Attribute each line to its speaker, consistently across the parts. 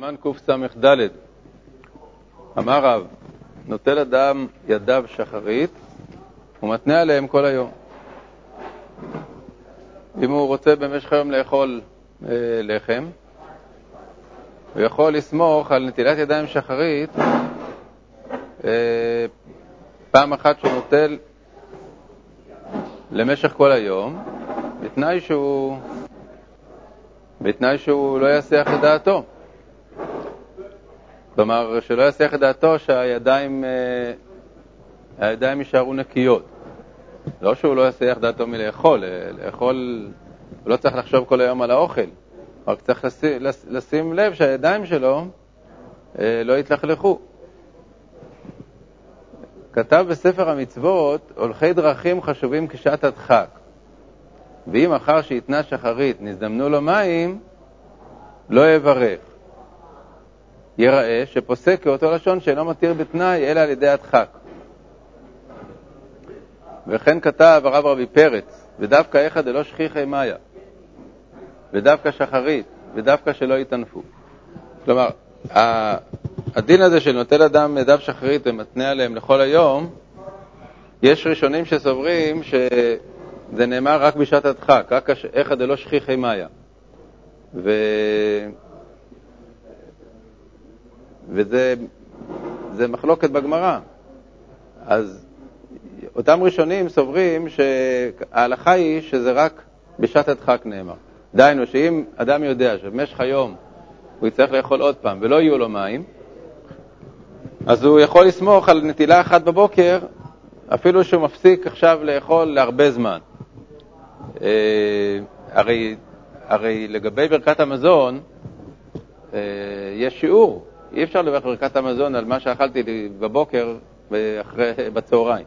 Speaker 1: סימן קס"ד אמר רב, נוטל אדם ידיו שחרית ומתנה עליהם כל היום. אם הוא רוצה במשך היום לאכול אה, לחם, הוא יכול לסמוך על נטילת ידיים שחרית אה, פעם אחת שהוא נוטל למשך כל היום, בתנאי שהוא, בתנאי שהוא לא יסיח את דעתו. כלומר, שלא יסיח את דעתו שהידיים אה, יישארו נקיות. לא שהוא לא יסיח דעתו מלאכול, אה, לאכול, הוא לא צריך לחשוב כל היום על האוכל, רק צריך לשים, לשים לב שהידיים שלו אה, לא יתלכלכו. כתב בספר המצוות, הולכי דרכים חשובים כשעת הדחק, ואם אחר שהתנה שחרית נזדמנו לו מים, לא יברך. ייראה שפוסק כאותו לשון שאינו מתיר בתנאי אלא על ידי הדחק. וכן כתב הרב רבי פרץ, ודווקא איכא דלא שכיחי מאיה, ודווקא שחרית, ודווקא שלא יטנפו. כלומר, הדין הזה של נוטל אדם דף שחרית ומתנה עליהם לכל היום, יש ראשונים שסוברים שזה נאמר רק בשעת הדחק, רק איכא דלא שכיחי מאיה. ו... וזה מחלוקת בגמרא. אז אותם ראשונים סוברים שההלכה היא שזה רק בשעת הדחק נאמר. דהיינו, שאם אדם יודע שבמשך היום הוא יצטרך לאכול עוד פעם ולא יהיו לו מים, אז הוא יכול לסמוך על נטילה אחת בבוקר, אפילו שהוא מפסיק עכשיו לאכול להרבה זמן. אה, הרי, הרי לגבי ברכת המזון, אה, יש שיעור אי אפשר לברך ברכת המזון על מה שאכלתי בבוקר ואחרי, בצהריים.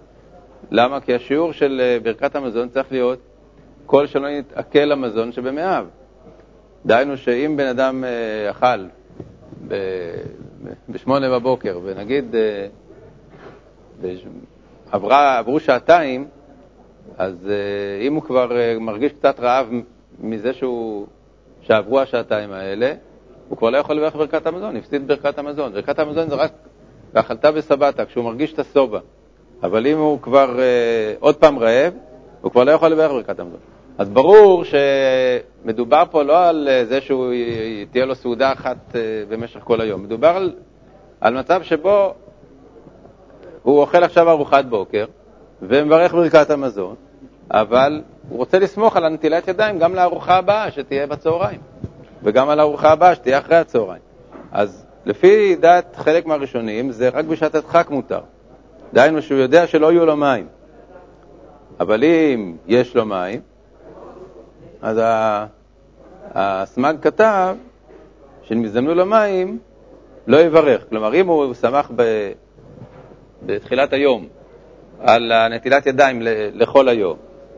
Speaker 1: למה? כי השיעור של אה, ברכת המזון צריך להיות כל שלא יתעכל המזון שבמאיו. דהיינו שאם בן אדם אה, אכל בשמונה בבוקר, ונגיד אה, עברה, עברו שעתיים, אז אם הוא כבר מרגיש קצת רעב מזה שהוא, שעברו השעתיים האלה, הוא כבר לא יכול לברך ברכת המזון, הפסיד ברכת המזון. ברכת המזון זה רק ואכלת וסבתה, כשהוא מרגיש את השובע. אבל אם הוא כבר אה, עוד פעם רעב, הוא כבר לא יכול לברך ברכת המזון. אז ברור שמדובר פה לא על אה, זה שהוא תהיה לו סעודה אחת אה, במשך כל היום, מדובר על, על מצב שבו הוא אוכל עכשיו ארוחת בוקר ומברך ברכת המזון, אבל הוא רוצה לסמוך על הנטילת ידיים גם לארוחה הבאה שתהיה בצהריים. וגם על הארוחה הבאה שתהיה אחרי הצהריים. אז לפי דעת חלק מהראשונים, זה רק בשעת הדחק מותר. דהיינו שהוא יודע שלא יהיו לו מים. אבל אם יש לו מים, אז הסמ"ג כתב שאם יזדמנו לו מים, לא יברך. כלומר, אם הוא שמח ב... בתחילת היום על נטילת ידיים לכל היום,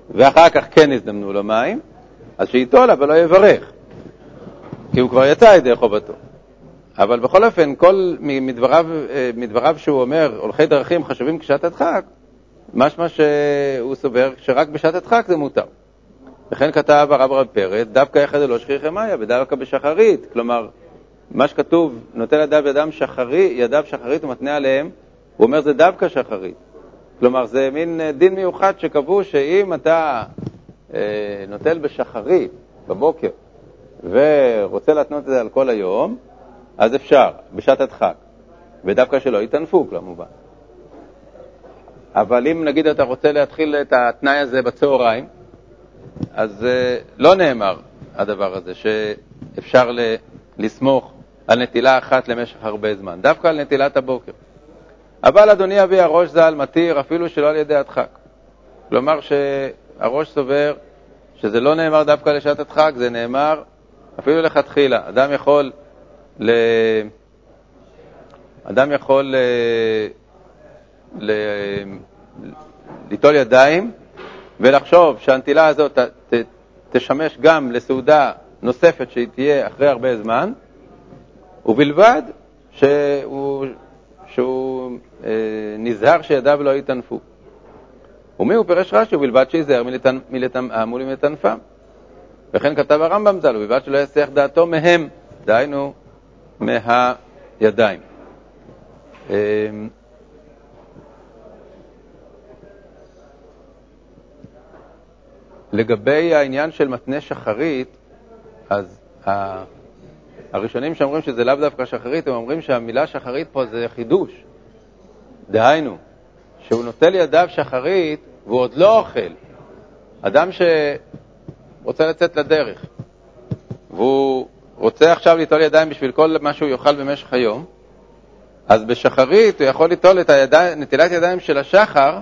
Speaker 1: ואחר כך כן יזדמנו לו מים, אז שייטול אבל לא יברך. כי הוא כבר יצא ידי חובתו. אבל בכל אופן, כל מדבריו, אה, מדבריו שהוא אומר, הולכי דרכים חשובים כשעת הדחק, משמע שהוא סובר שרק בשעת הדחק זה מותר. וכן כתב הרב רב פרץ, דווקא יחד אלו שכיחי מאיה ודווקא בשחרית. כלומר, מה שכתוב, נוטל ידיו ידם שחרי, ידיו שחרית ומתנה עליהם, הוא אומר זה דווקא שחרית. כלומר, זה מין אה, דין מיוחד שקבעו שאם אתה אה, נוטל בשחרית, בבוקר, ורוצה להתנות את זה על כל היום, אז אפשר, בשעת הדחק, ודווקא שלא יטנפו כמובן. אבל אם נגיד אתה רוצה להתחיל את התנאי הזה בצהריים, אז uh, לא נאמר הדבר הזה, שאפשר לסמוך על נטילה אחת למשך הרבה זמן, דווקא על נטילת הבוקר. אבל אדוני אבי הראש ז"ל מתיר אפילו שלא על ידי הדחק. כלומר שהראש סובר שזה לא נאמר דווקא לשעת הדחק, זה נאמר אפילו לכתחילה, אדם יכול, ל... אדם יכול ל... ל... ליטול ידיים ולחשוב שהנטילה הזאת ת... תשמש גם לסעודה נוספת שהיא תהיה אחרי הרבה זמן, ובלבד שהוא, שהוא אה, נזהר שידיו לא יטנפו. ומי הוא פירש רש"י? ובלבד שיזהר מלטמאם ולמטנפם. וכן כתב הרמב"ם ז"ל, ובלבד שלא יסיח דעתו מהם, דהיינו, מהידיים. אמ, לגבי העניין של מתנה שחרית, אז הראשונים שאומרים שזה לאו דווקא שחרית, הם אומרים שהמילה שחרית פה זה חידוש. דהיינו, שהוא נוטל ידיו שחרית והוא עוד לא אוכל. אדם שרוצה לצאת לדרך, והוא רוצה עכשיו ליטול ידיים בשביל כל מה שהוא יאכל במשך היום, אז בשחרית הוא יכול ליטול את הידיים, נטילת ידיים של השחר,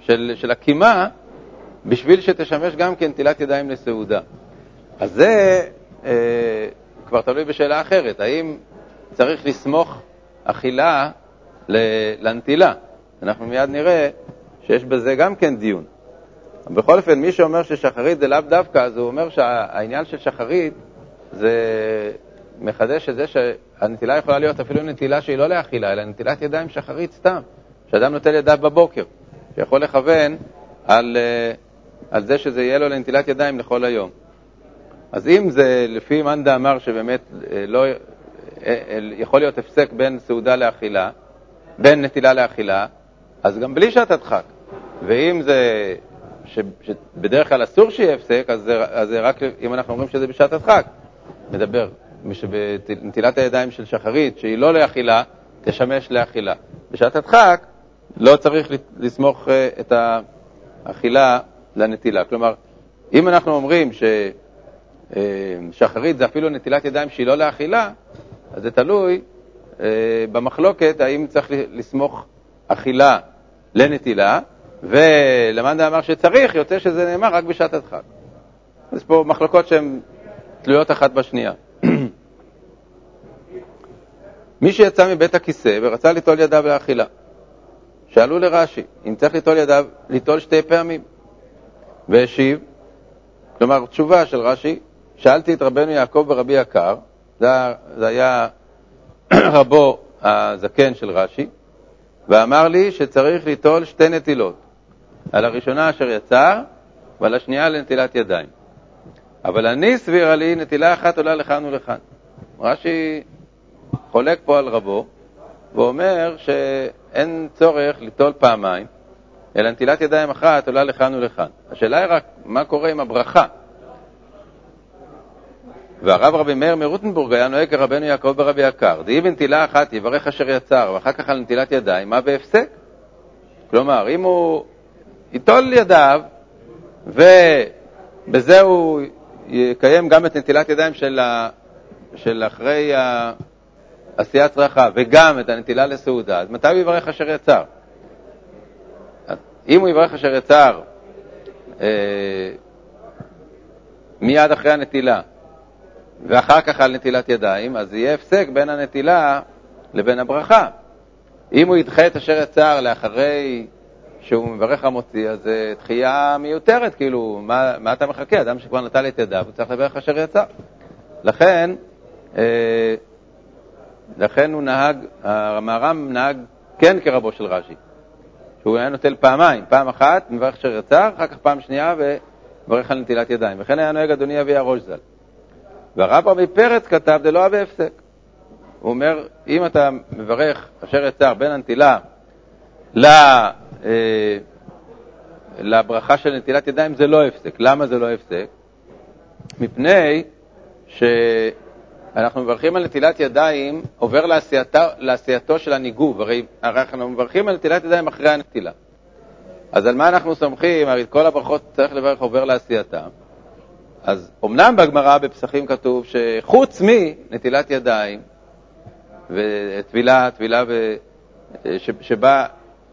Speaker 1: של, של הקימה, בשביל שתשמש גם כנטילת ידיים לסעודה. אז זה אה, כבר תלוי בשאלה אחרת, האם צריך לסמוך אכילה לנטילה? אנחנו מיד נראה שיש בזה גם כן דיון. בכל אופן, מי שאומר ששחרית זה לאו דווקא, אז הוא אומר שהעניין של שחרית זה מחדש את זה שהנטילה יכולה להיות אפילו נטילה שהיא לא לאכילה, אלא נטילת ידיים שחרית סתם, שאדם נוטל ידיו בבוקר, שיכול לכוון על, אה, על זה שזה יהיה לו לנטילת ידיים לכל היום. אז אם זה לפי מאן דאמר שבאמת אה, לא, אה, יכול להיות הפסק בין סעודה לאכילה, בין נטילה לאכילה, אז גם בלי שעת הדחק. ואם זה, שבדרך כלל אסור שיהיה הפסק, אז זה, אז זה רק אם אנחנו אומרים שזה בשעת הדחק. מדבר, בנטילת הידיים של שחרית, שהיא לא לאכילה, תשמש לאכילה. בשעת הדחק לא צריך לסמוך אה, את האכילה לנטילה. כלומר, אם אנחנו אומרים ששחרית אה, זה אפילו נטילת ידיים שהיא לא לאכילה, אז זה תלוי אה, במחלוקת האם צריך לסמוך אכילה לנטילה, ולמאן דאמר שצריך, יוצא שזה נאמר רק בשעת הדחק. אז פה מחלוקות שהן תלויות אחת בשנייה. מי שיצא מבית הכיסא ורצה ליטול ידיו לאכילה, שאלו לרש"י אם צריך ליטול ידיו, ליטול שתי פעמים, והשיב, כלומר, תשובה של רש"י, שאלתי את רבנו יעקב ורבי יקר, זה, זה היה רבו הזקן של רש"י, ואמר לי שצריך ליטול שתי נטילות, על הראשונה אשר יצר ועל השנייה לנטילת ידיים. אבל אני סבירה לי נטילה אחת עולה לכאן ולכאן. רש"י חולק פה על רבו ואומר שאין צורך ליטול פעמיים, אלא נטילת ידיים אחת עולה לכאן ולכאן. השאלה היא רק מה קורה עם הברכה. והרב רבי מאיר מרוטנבורג היה נוהג כרבנו יעקב ברבי יקר, דהי בנטילה אחת יברך אשר יצר, ואחר כך על נטילת ידיים, מה בהפסק? כלומר, אם הוא ייטול ידיו, ובזה הוא יקיים גם את נטילת ידיים של, ה... של אחרי ה... עשיית צרכה וגם את הנטילה לסעודה, אז מתי הוא יברך אשר יצר? אם הוא יברך אשר יצר אה, מיד אחרי הנטילה, ואחר כך על נטילת ידיים, אז יהיה הפסק בין הנטילה לבין הברכה. אם הוא ידחה את אשר יצר לאחרי שהוא מברך המוציא, אז זה דחייה מיותרת, כאילו, מה, מה אתה מחכה? אדם שכבר נטל את ידיו, הוא צריך לברך אשר יצא. לכן, אה, לכן הוא נהג, המהר"ם נהג כן כרבו של רש"י, שהוא היה נוטל פעמיים, פעם אחת מברך אשר יצא, אחר כך פעם שנייה ומברך על נטילת ידיים. וכן היה נוהג אדוני אבי הראש ז"ל. והרב רבי פרץ כתב דלא אבי הפסק. הוא אומר, אם אתה מברך אשר יצר בין הנטילה ל... אה, לברכה של נטילת ידיים זה לא הפסק. למה זה לא הפסק? מפני שאנחנו מברכים על נטילת ידיים עובר לעשייתו, לעשייתו של הניגוב, הרי, אנחנו מברכים על נטילת ידיים אחרי הנטילה. אז על מה אנחנו סומכים? הרי כל הברכות צריך לברך עובר לעשייתם. אז אמנם בגמרא בפסחים כתוב שחוץ מנטילת ידיים וטבילה, טבילה ב... שבה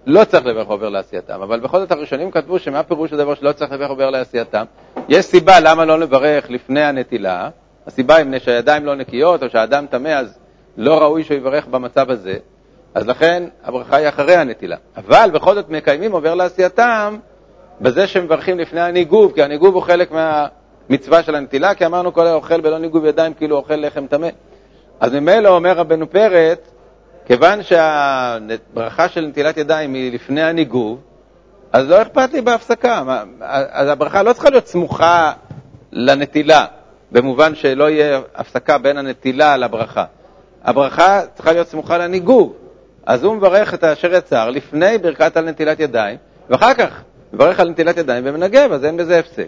Speaker 1: לא צריך לברך עובר לעשייתם, אבל בכל זאת הראשונים כתבו שמה פירוש הדבר שלא צריך לברך עובר לעשייתם? יש סיבה למה לא לברך לפני הנטילה, הסיבה היא שהידיים לא נקיות או שהאדם טמא, אז לא ראוי שהוא יברך במצב הזה, אז לכן הברכה היא אחרי הנטילה. אבל בכל זאת מקיימים עובר לעשייתם בזה שמברכים לפני הניגוב, כי הניגוב הוא חלק מהמצווה של הנטילה, כי אמרנו כל האוכל בלא ניגוב ידיים כאילו אוכל לחם טמא. אז ממילא אומר רבנו פרץ, כיוון שהברכה של נטילת ידיים היא לפני הניגוב, אז לא אכפת לי בהפסקה. אז הברכה לא צריכה להיות סמוכה לנטילה, במובן שלא יהיה הפסקה בין הנטילה לברכה. הברכה צריכה להיות סמוכה לניגוב. אז הוא מברך את אשר יצר לפני ברכת על נטילת ידיים, ואחר כך מברך על נטילת ידיים ומנגב, אז אין בזה הפסק.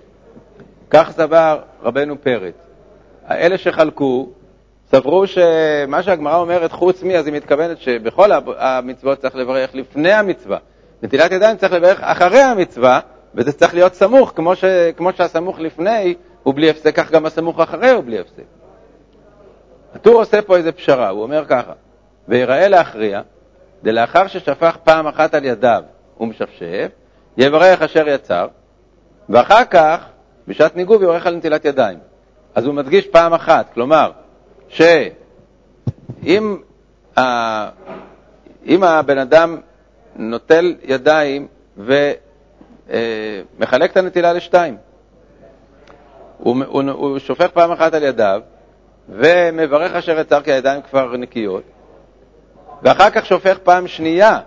Speaker 1: כך סבר רבנו פרץ. אלה שחלקו סברו שמה שהגמרא אומרת חוץ מי, אז היא מתכוונת שבכל המצוות צריך לברך לפני המצווה. נטילת ידיים צריך לברך אחרי המצווה, וזה צריך להיות סמוך, כמו, ש, כמו שהסמוך לפני הוא בלי הפסק, כך גם הסמוך אחרי הוא בלי הפסק. הטור עושה פה איזה פשרה, הוא אומר ככה, ויראה להכריע, דלאחר ששפך פעם אחת על ידיו ומשפשף, יברך אשר יצר, ואחר כך, בשעת ניגוב יברך על נטילת ידיים. אז הוא מדגיש פעם אחת, כלומר, שאם אם הבן אדם נוטל ידיים ומחלק אה, את הנטילה לשתיים, הוא, הוא, הוא שופך פעם אחת על ידיו ומברך אשר יצר כי הידיים כבר נקיות, ואחר כך שופך פעם שנייה,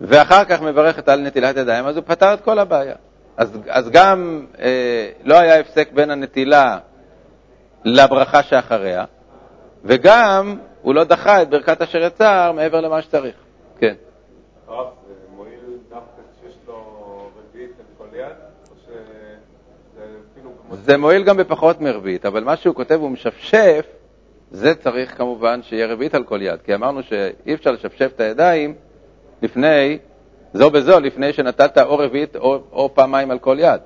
Speaker 1: ואחר כך מברך על נטילת ידיים, אז הוא פתר את כל הבעיה. אז, אז גם אה, לא היה הפסק בין הנטילה לברכה שאחריה, וגם הוא לא דחה את ברכת אשר יצר מעבר למה שצריך. כן.
Speaker 2: הרב, זה מועיל דווקא כשיש לו רביעית על כל יד, או שזה אפילו...
Speaker 1: זה מועיל גם בפחות מרביעית, אבל מה שהוא כותב הוא משפשף, זה צריך כמובן שיהיה רביעית על כל יד, כי אמרנו שאי אפשר לשפשף את הידיים לפני, זו בזו, לפני שנתת או רביעית או, או פעמיים על כל יד.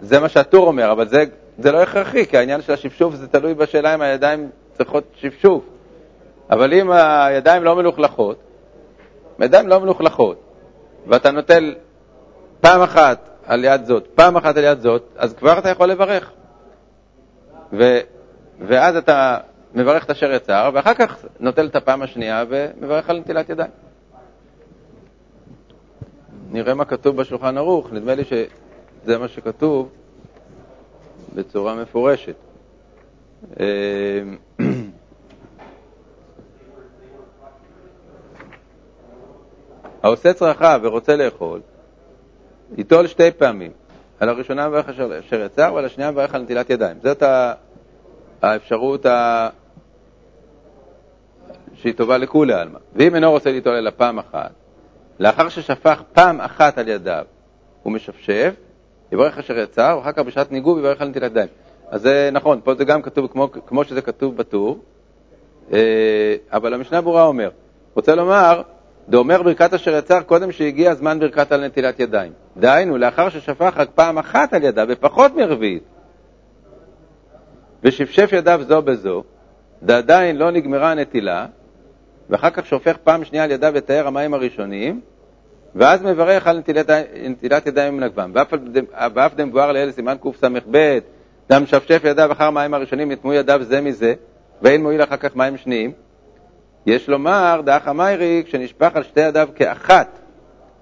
Speaker 1: זה מה שהטור אומר, אבל זה זה לא הכרחי, כי העניין של השפשוף זה תלוי בשאלה אם הידיים צריכות שפשוף. אבל אם הידיים לא מלוכלכות, הידיים לא מלוכלכות, ואתה נוטל פעם אחת על יד זאת, פעם אחת על יד זאת, אז כבר אתה יכול לברך. ו, ואז אתה מברך את אשר יצר, ואחר כך נוטל את הפעם השנייה ומברך על נטילת ידיים. נראה מה כתוב בשולחן ערוך, נדמה לי שזה מה שכתוב. בצורה מפורשת. אה, העושה צרכה ורוצה לאכול, ייטול שתי פעמים. על הראשונה מברך אשר יצר, ועל השנייה מברך על נטילת ידיים. זאת האפשרות ה... שהיא טובה לכולי עלמא. ואם אינו רוצה ליטול אלא פעם אחת, לאחר ששפך פעם אחת על ידיו הוא משפשף, יברך אשר יצר, ואחר כך בשעת ניגוב יברך על נטילת ידיים. אז זה נכון, פה זה גם כתוב כמו, כמו שזה כתוב בטור, אה, אבל המשנה ברורה אומר, רוצה לומר, דאומר ברכת אשר יצר קודם שהגיע זמן ברכת על נטילת ידיים. דהיינו, לאחר ששפך רק פעם אחת על ידיו, ופחות מרביעית, ושפשף ידיו זו בזו, ועדיין לא נגמרה הנטילה, ואחר כך שופך פעם שנייה על ידיו את המים הראשונים, ואז מברך על נטילת, נטילת ידיים מנגבם. ואף דמבואר לאלה סימן קס"ב, דם שפשף ידיו אחר מים הראשונים, יטמו ידיו זה מזה, ואין מועיל אחר כך מים שניים. יש לומר, דאח המיירי, כשנשפך על שתי ידיו כאחת,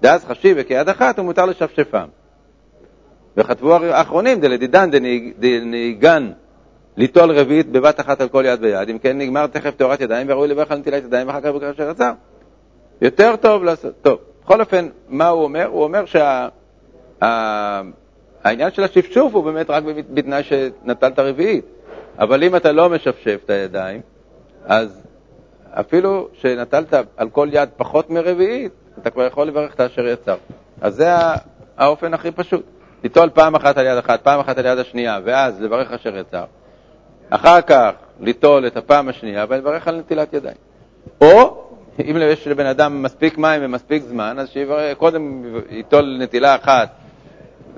Speaker 1: דאז חשיב וכיד אחת, הוא מותר לשפשפם. וכתבו האחרונים, דלדידן דנהיגן ליטול רביעית בבת אחת על כל יד ויד, אם כן נגמר תכף תאורת ידיים, וראוי לברך על נטילת ידיים ואחר כך בקשר רצר. יותר טוב לעשות, טוב. בכל אופן, מה הוא אומר? הוא אומר שהעניין שה, של השפשוף הוא באמת רק בתנאי שנטלת רביעית. אבל אם אתה לא משפשף את הידיים, אז אפילו שנטלת על כל יד פחות מרביעית, אתה כבר יכול לברך את אשר יצר. אז זה האופן הכי פשוט. ליטול פעם אחת על יד אחת, פעם אחת על יד השנייה, ואז לברך אשר יצר. אחר כך ליטול את הפעם השנייה ולברך על נטילת ידיים. או אם יש לבן אדם מספיק מים ומספיק זמן, אז שקודם ייטול נטילה אחת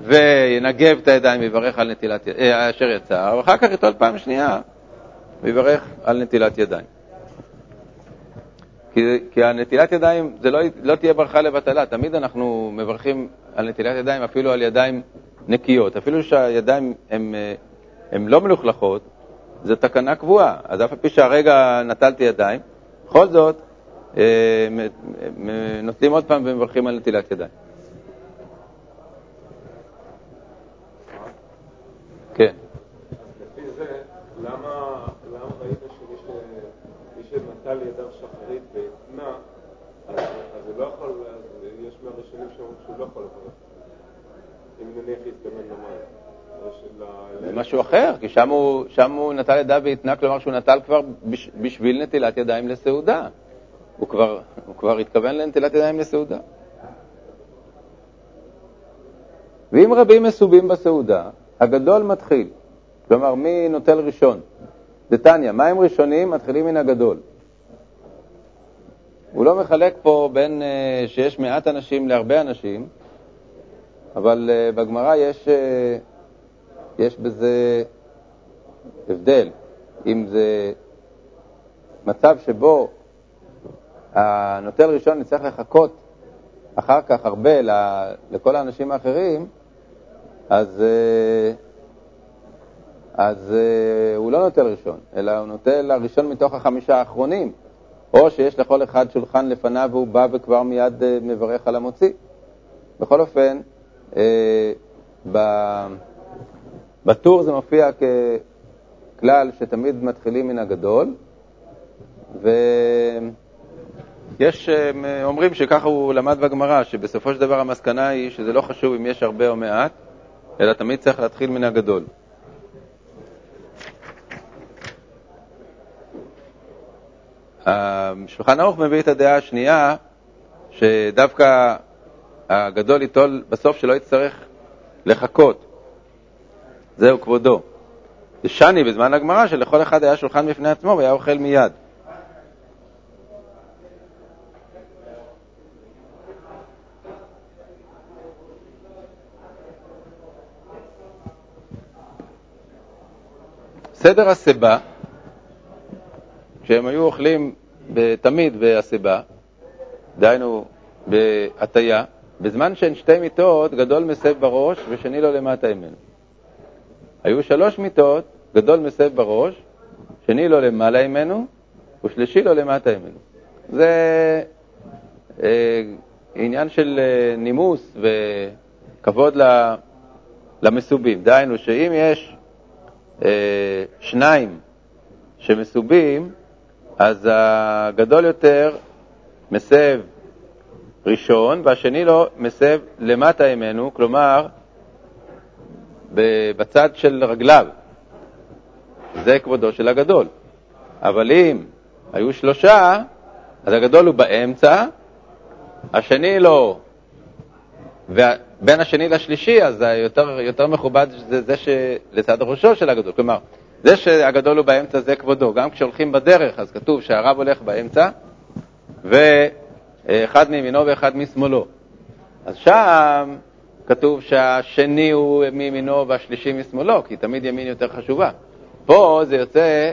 Speaker 1: וינגב את הידיים ויברך על נטילת, אה, אשר יצא, ואחר כך ייטול פעם שנייה ויברך על נטילת ידיים. כי, כי הנטילת ידיים, זה לא, לא תהיה ברכה לבטלה, תמיד אנחנו מברכים על נטילת ידיים אפילו על ידיים נקיות, אפילו שהידיים הן לא מלוכלכות, זו תקנה קבועה, אז אף על פי שהרגע נטלתי ידיים, בכל זאת, אה, נוטלים עוד פעם ומברכים על נטילת ידיים. כן.
Speaker 2: לפי זה, למה ראית שמי שנטל ידיו שחרית והתנה, אז הוא לא יכול, יש מהראשונים שאומרים שהוא לא יכול לברך, אם נניח יזדמן למים.
Speaker 1: זה משהו אחר, כי שם הוא, נטל ידיו והתנה, כלומר שהוא נטל כבר בש, בשביל נטילת ידיים לסעודה. הוא כבר, הוא כבר התכוון לנטילת ידיים לסעודה. ואם רבים מסובים בסעודה, הגדול מתחיל. כלומר, מי נוטל ראשון? דתניא, מים ראשונים מתחילים מן הגדול. הוא לא מחלק פה בין uh, שיש מעט אנשים להרבה אנשים, אבל uh, בגמרא יש, uh, יש בזה הבדל. אם זה מצב שבו הנוטל ראשון יצטרך לחכות אחר כך הרבה לכל האנשים האחרים, אז, אז הוא לא נוטל ראשון, אלא הוא נוטל הראשון מתוך החמישה האחרונים, או שיש לכל אחד שולחן לפניו והוא בא וכבר מיד מברך על המוציא. בכל אופן, בטור זה מופיע ככלל שתמיד מתחילים מן הגדול, ויש אומרים שככה הוא למד בגמרא, שבסופו של דבר המסקנה היא שזה לא חשוב אם יש הרבה או מעט, אלא תמיד צריך להתחיל מן הגדול. השולחן ערוך מביא את הדעה השנייה, שדווקא הגדול ייטול בסוף שלא יצטרך לחכות. זהו כבודו. זה שני בזמן הגמרא שלכל אחד היה שולחן בפני עצמו והיה אוכל מיד. סדר הסיבה, כשהם היו אוכלים תמיד בהסיבה, דהיינו בהטייה, בזמן שהן שתי מיטות, גדול מסב בראש ושני לו למטה ממנו. היו שלוש מיטות, גדול מסב בראש, שני לו למעלה ממנו ושלישי לו למטה ממנו. זה אה, עניין של אה, נימוס וכבוד למסובים. דהיינו שאם יש אה, שניים שמסובים, אז הגדול יותר מסב ראשון, והשני לא מסב למטה ממנו, כלומר, בצד של רגליו. זה כבודו של הגדול. אבל אם היו שלושה, אז הגדול הוא באמצע, השני לא ובין השני לשלישי, אז יותר, יותר מכובד זה זה שלצד ראשו של הגדול. כלומר, זה שהגדול הוא באמצע זה כבודו. גם כשהולכים בדרך, אז כתוב שהרב הולך באמצע, ואחד מימינו ואחד משמאלו. אז שם כתוב שהשני הוא מימינו והשלישי משמאלו, כי תמיד ימין יותר חשובה. פה זה יוצא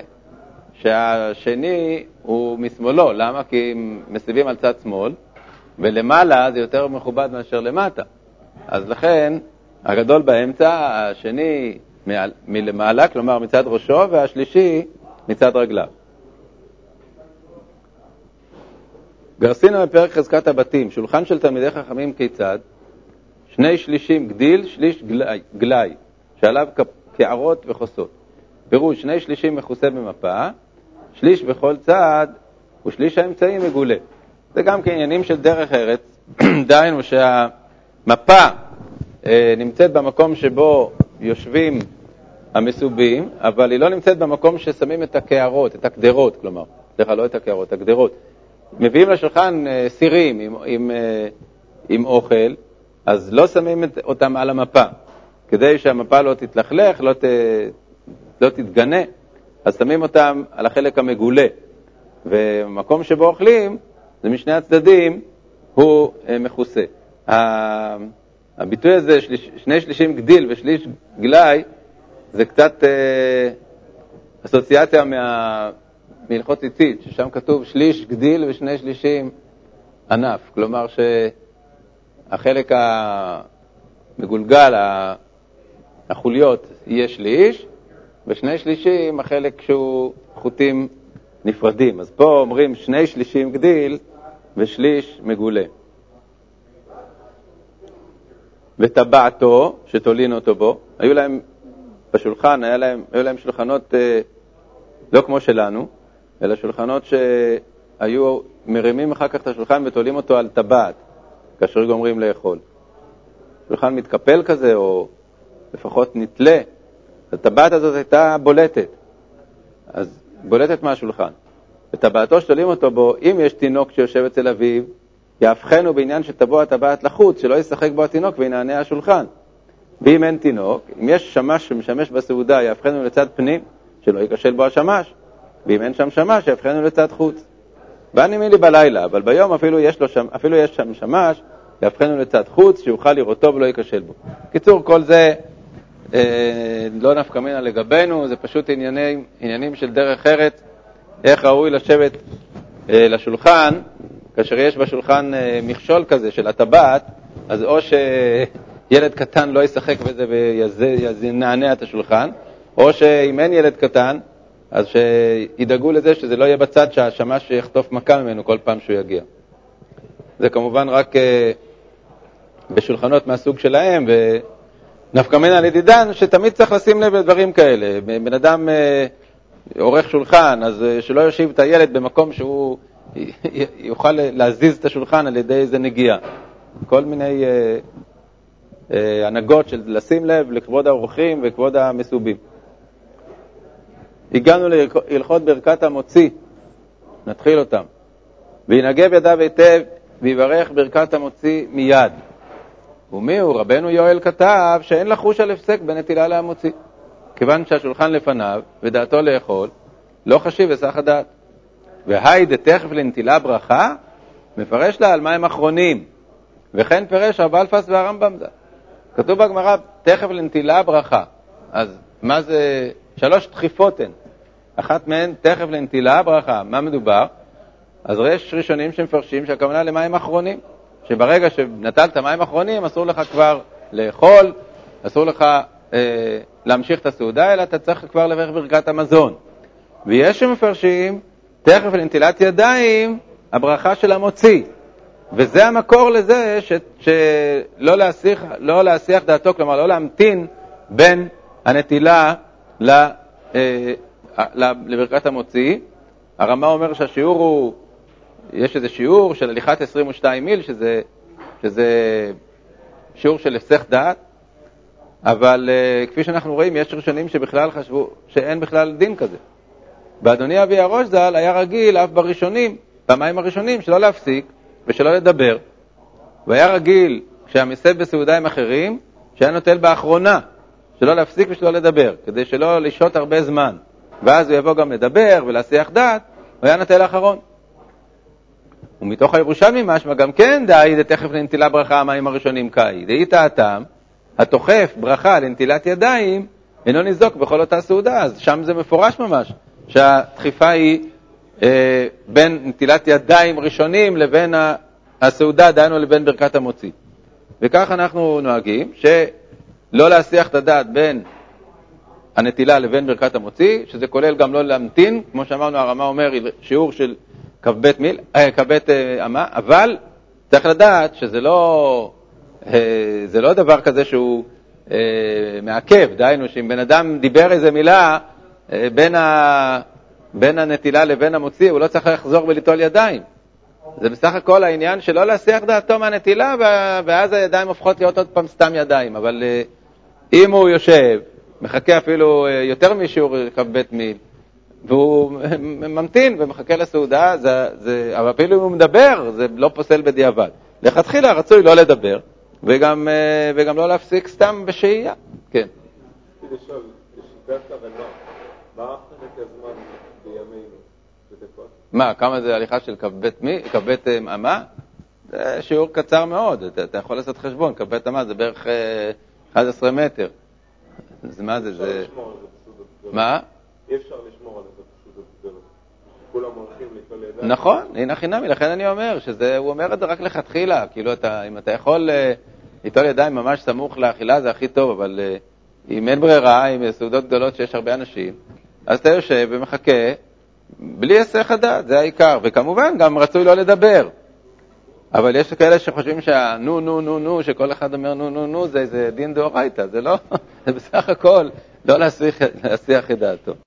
Speaker 1: שהשני הוא משמאלו. למה? כי מסיבים על צד שמאל, ולמעלה זה יותר מכובד מאשר למטה. אז לכן, הגדול באמצע, השני מלמעלה, כלומר מצד ראשו, והשלישי מצד רגליו. גרסינה בפרק חזקת הבתים, שולחן של תלמידי חכמים כיצד? שני שלישים גדיל, שליש גלאי, גלי, שעליו קערות וחוסות. פירוש, שני שלישים מכוסה במפה, שליש בכל צד, ושליש האמצעי מגולה. זה גם כעניינים של דרך ארץ, דהיינו שהמפה אה, נמצאת במקום שבו יושבים המסובים, אבל היא לא נמצאת במקום ששמים את הקערות, את הקדרות, כלומר, סליחה, לא את הקערות, הקדרות. מביאים לשולחן אה, סירים עם, עם, אה, עם אוכל, אז לא שמים את, אותם על המפה, כדי שהמפה לא תתלכלך, לא, ת, לא תתגנה, אז שמים אותם על החלק המגולה. ומקום שבו אוכלים, זה משני הצדדים, הוא אה, מכוסה. הביטוי הזה, שני שלישים גדיל ושליש גלאי, זה קצת אה, אסוציאציה מה, מהלכות ציצית, ששם כתוב שליש גדיל ושני שלישים ענף. כלומר שהחלק המגולגל, החוליות, יהיה שליש, ושני שלישים החלק שהוא חוטים נפרדים. אז פה אומרים שני שלישים גדיל ושליש מגולה. וטבעתו, שתולין אותו בו, היו להם בשולחן, היה להם, היו להם שולחנות אה, לא כמו שלנו, אלא שולחנות שהיו מרימים אחר כך את השולחן ותולים אותו על טבעת, כאשר גומרים לאכול. שולחן מתקפל כזה, או לפחות נתלה, הטבעת הזאת הייתה בולטת, אז בולטת מהשולחן. וטבעתו שתולים אותו בו, אם יש תינוק שיושב אצל אביו, יהפכנו בעניין שתבוא הטבעת לחוץ, שלא ישחק בו התינוק וינענע השולחן. ואם אין תינוק, אם יש שמש שמשמש בסעודה, יהפכנו לצד פנים, שלא ייכשל בו השמש. ואם אין שם שמש, יהפכנו לצד חוץ. ואני לי בלילה, אבל ביום אפילו יש, לו שם, אפילו יש שם שמש, יהפכנו לצד חוץ, שיוכל לראותו ולא ייכשל בו. קיצור, כל זה אה, לא נפקא מינה לגבינו, זה פשוט ענייני, עניינים של דרך ארץ, איך ראוי לשבת אה, לשולחן, כאשר יש בשולחן אה, מכשול כזה של הטבעת, אז או שילד קטן לא ישחק בזה וינענע את השולחן, או שאם אין ילד קטן, אז שידאגו לזה שזה לא יהיה בצד שהשמש יחטוף מכה ממנו כל פעם שהוא יגיע. זה כמובן רק אה, בשולחנות מהסוג שלהם, ונפקא מינא לדידן, שתמיד צריך לשים לב לדברים כאלה. בן אדם אה, עורך שולחן, אז אה, שלא יושיב את הילד במקום שהוא יוכל להזיז את השולחן על ידי איזה נגיעה. כל מיני הנהגות של לשים לב לכבוד האורחים וכבוד המסובים. הגענו להלכות ברכת המוציא, נתחיל אותם. וינגב ידיו היטב ויברך ברכת המוציא מיד. ומי הוא? רבנו יואל כתב שאין לחוש על הפסק בנטילה להמוציא. כיוון שהשולחן לפניו ודעתו לאכול, לא חשיב היסח הדעת. והי דתכף לנטילה ברכה, מפרש לה על מים אחרונים. וכן פירש רב אלפס והרמב"ם. כתוב בגמרא, תכף לנטילה ברכה. אז מה זה שלוש דחיפות הן. אחת מהן תכף לנטילה, ברכה. מה מדובר? אז יש ראשונים שמפרשים שהכוונה למים אחרונים, שברגע שנטלת מים אחרונים אסור לך כבר לאכול, אסור לך אה, להמשיך את הסעודה, אלא אתה צריך כבר לברך ברכת המזון. ויש שמפרשים תכף לנטילת ידיים, הברכה של המוציא. וזה המקור לזה ש, שלא להסיח, לא להסיח דעתו, כלומר לא להמתין בין הנטילה אה, לברכת המוציא. הרמה אומר שהשיעור הוא, יש איזה שיעור של הליכת 22 מיל, שזה, שזה שיעור של היסח דעת, אבל uh, כפי שאנחנו רואים, יש ראשונים שבכלל חשבו שאין בכלל דין כזה. ואדוני אבי הראש ז"ל היה רגיל אף בראשונים, במים הראשונים, שלא להפסיק ושלא לדבר. והיה רגיל, כשהמסב בסעודה עם אחרים, שהיה נוטל באחרונה, שלא להפסיק ושלא לדבר, כדי שלא לשהות הרבה זמן. ואז הוא יבוא גם לדבר ולהסיח דעת, הוא היה נטל האחרון. ומתוך הירושלמי משמע גם כן דאי דתכף לנטילה ברכה המים הראשונים קאי. דאית הטעם, התוכף ברכה לנטילת ידיים, אינו ניזוק בכל אותה סעודה. אז שם זה מפורש ממש, שהדחיפה היא אה, בין נטילת ידיים ראשונים לבין הסעודה, דהיינו לבין ברכת המוציא. וכך אנחנו נוהגים, ש... לא להסיח את הדעת בין הנטילה לבין ברכת המוציא, שזה כולל גם לא להמתין, כמו שאמרנו, הרמה אומר, שיעור של כ"ב אה, כ"ב אה, אמה, אבל צריך לדעת שזה לא, זה לא דבר כזה שהוא מעכב, דהיינו שאם בן אדם דיבר איזה מילה בין, ה, בין הנטילה לבין המוציא, הוא לא צריך לחזור וליטול ידיים. זה בסך הכל העניין שלא להסיח דעתו מהנטילה, ואז הידיים הופכות להיות עוד פעם סתם ידיים, אבל אם הוא יושב, מחכה אפילו אה, יותר משיעור כ"ב מיל, והוא ממתין ומחכה לסעודה, זה, זה, אבל אפילו אם הוא מדבר, זה לא פוסל בדיעבד. לכתחילה רצוי לא לדבר, וגם, אה, וגם לא להפסיק סתם בשהייה. כן. מה, כמה זה הליכה של כ"ב אה, אמה? זה שיעור קצר מאוד, אתה, אתה יכול לעשות חשבון, כ"ב אמה זה בערך 11 מטר. אז מה זה, זה... מה?
Speaker 2: אי אפשר לשמור על זה גדולות. כולם הולכים ליטול ידיים.
Speaker 1: נכון, הנה חינמי, לכן אני אומר, שזה, הוא אומר את זה רק לכתחילה, כאילו אתה, אם אתה יכול אה, ליטול ידיים ממש סמוך לאכילה זה הכי טוב, אבל אה, אם אין ברירה, יש סעודות גדולות שיש הרבה אנשים, אז אתה יושב ומחכה בלי היסח הדעת, זה העיקר. וכמובן, גם רצוי לא לדבר. אבל יש כאלה שחושבים שהנו, נו, נו, נו, שכל אחד אומר נו, נו, נו, זה איזה דין דאורייתא, זה לא, זה בסך הכל לא להסיח את דעתו.